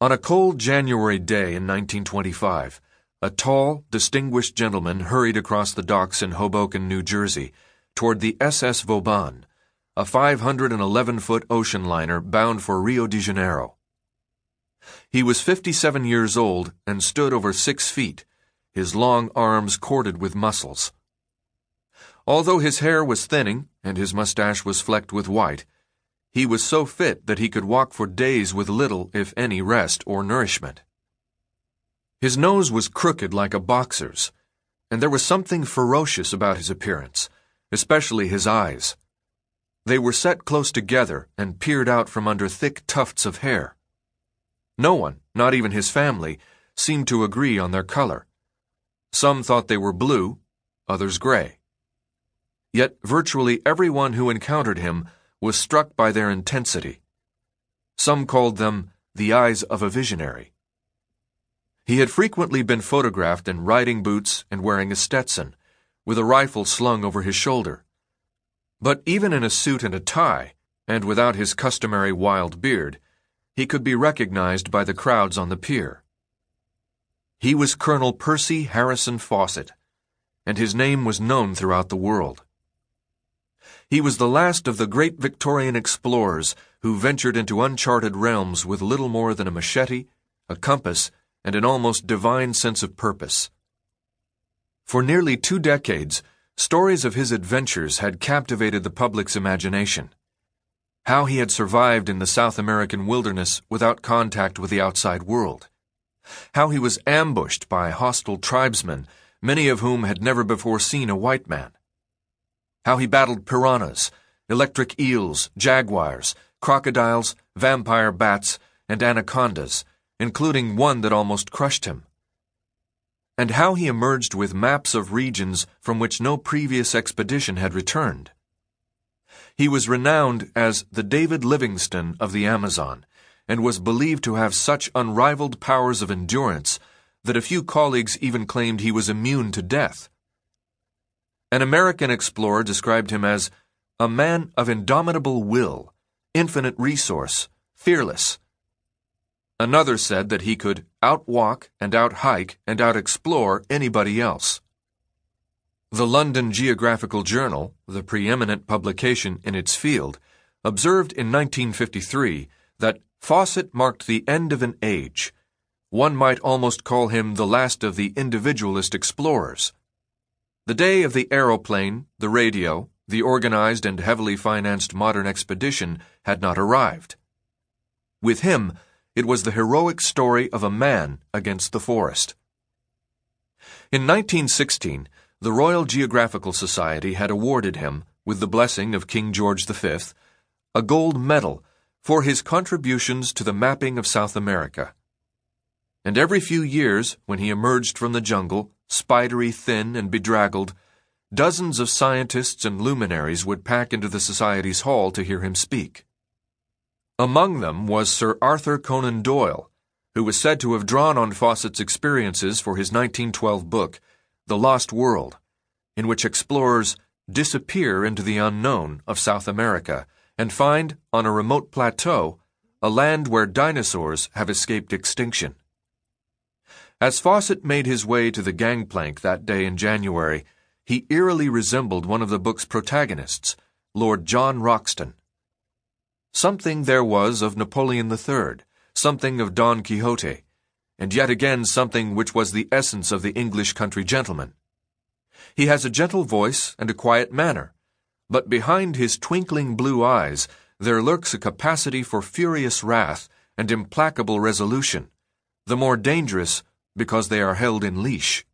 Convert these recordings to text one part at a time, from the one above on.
On a cold January day in 1925, a tall, distinguished gentleman hurried across the docks in Hoboken, New Jersey, toward the SS Vauban, a 511 foot ocean liner bound for Rio de Janeiro. He was 57 years old and stood over six feet, his long arms corded with muscles. Although his hair was thinning and his mustache was flecked with white, he was so fit that he could walk for days with little, if any, rest or nourishment. His nose was crooked like a boxer's, and there was something ferocious about his appearance, especially his eyes. They were set close together and peered out from under thick tufts of hair. No one, not even his family, seemed to agree on their color. Some thought they were blue, others gray. Yet virtually everyone who encountered him was struck by their intensity. Some called them the eyes of a visionary. He had frequently been photographed in riding boots and wearing a Stetson, with a rifle slung over his shoulder. But even in a suit and a tie, and without his customary wild beard, he could be recognized by the crowds on the pier. He was Colonel Percy Harrison Fawcett, and his name was known throughout the world. He was the last of the great Victorian explorers who ventured into uncharted realms with little more than a machete, a compass, and an almost divine sense of purpose. For nearly two decades, stories of his adventures had captivated the public's imagination. How he had survived in the South American wilderness without contact with the outside world. How he was ambushed by hostile tribesmen, many of whom had never before seen a white man how he battled piranhas, electric eels, jaguars, crocodiles, vampire bats, and anacondas, including one that almost crushed him. And how he emerged with maps of regions from which no previous expedition had returned. He was renowned as the David Livingstone of the Amazon, and was believed to have such unrivaled powers of endurance that a few colleagues even claimed he was immune to death. An American explorer described him as a man of indomitable will, infinite resource, fearless. Another said that he could outwalk and outhike and outexplore anybody else. The London Geographical Journal, the preeminent publication in its field, observed in 1953 that Fawcett marked the end of an age. One might almost call him the last of the individualist explorers. The day of the aeroplane, the radio, the organized and heavily financed modern expedition had not arrived. With him, it was the heroic story of a man against the forest. In 1916, the Royal Geographical Society had awarded him, with the blessing of King George V, a gold medal for his contributions to the mapping of South America. And every few years, when he emerged from the jungle, spidery, thin, and bedraggled, dozens of scientists and luminaries would pack into the Society's hall to hear him speak. Among them was Sir Arthur Conan Doyle, who was said to have drawn on Fawcett's experiences for his 1912 book, The Lost World, in which explorers disappear into the unknown of South America and find, on a remote plateau, a land where dinosaurs have escaped extinction. As Fawcett made his way to the gangplank that day in January, he eerily resembled one of the book's protagonists, Lord John Roxton. Something there was of Napoleon III, something of Don Quixote, and yet again something which was the essence of the English country gentleman. He has a gentle voice and a quiet manner, but behind his twinkling blue eyes there lurks a capacity for furious wrath and implacable resolution, the more dangerous because they are held in leash.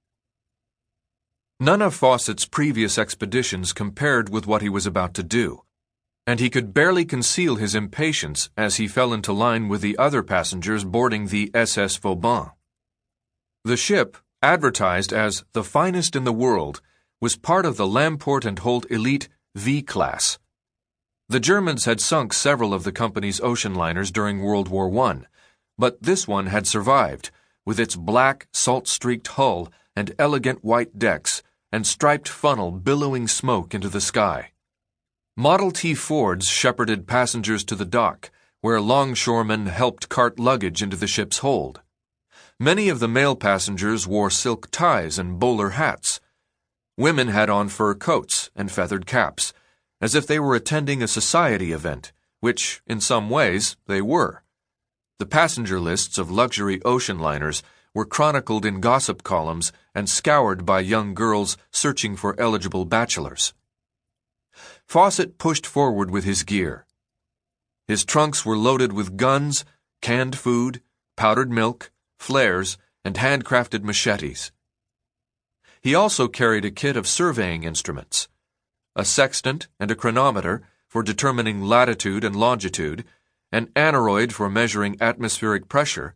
None of Fawcett's previous expeditions compared with what he was about to do, and he could barely conceal his impatience as he fell into line with the other passengers boarding the SS Vauban. The ship, advertised as the finest in the world, was part of the Lamport and Holt Elite V class. The Germans had sunk several of the company's ocean liners during World War I, but this one had survived with its black, salt streaked hull and elegant white decks and striped funnel billowing smoke into the sky. Model T Fords shepherded passengers to the dock, where longshoremen helped cart luggage into the ship's hold. Many of the male passengers wore silk ties and bowler hats. Women had on fur coats and feathered caps, as if they were attending a society event, which, in some ways, they were. The passenger lists of luxury ocean liners were chronicled in gossip columns and scoured by young girls searching for eligible bachelors. Fawcett pushed forward with his gear. His trunks were loaded with guns, canned food, powdered milk, flares, and handcrafted machetes. He also carried a kit of surveying instruments, a sextant and a chronometer for determining latitude and longitude, an aneroid for measuring atmospheric pressure,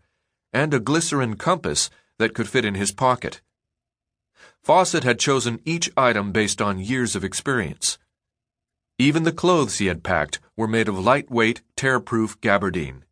and a glycerin compass that could fit in his pocket. Fawcett had chosen each item based on years of experience. Even the clothes he had packed were made of lightweight, tear-proof gabardine.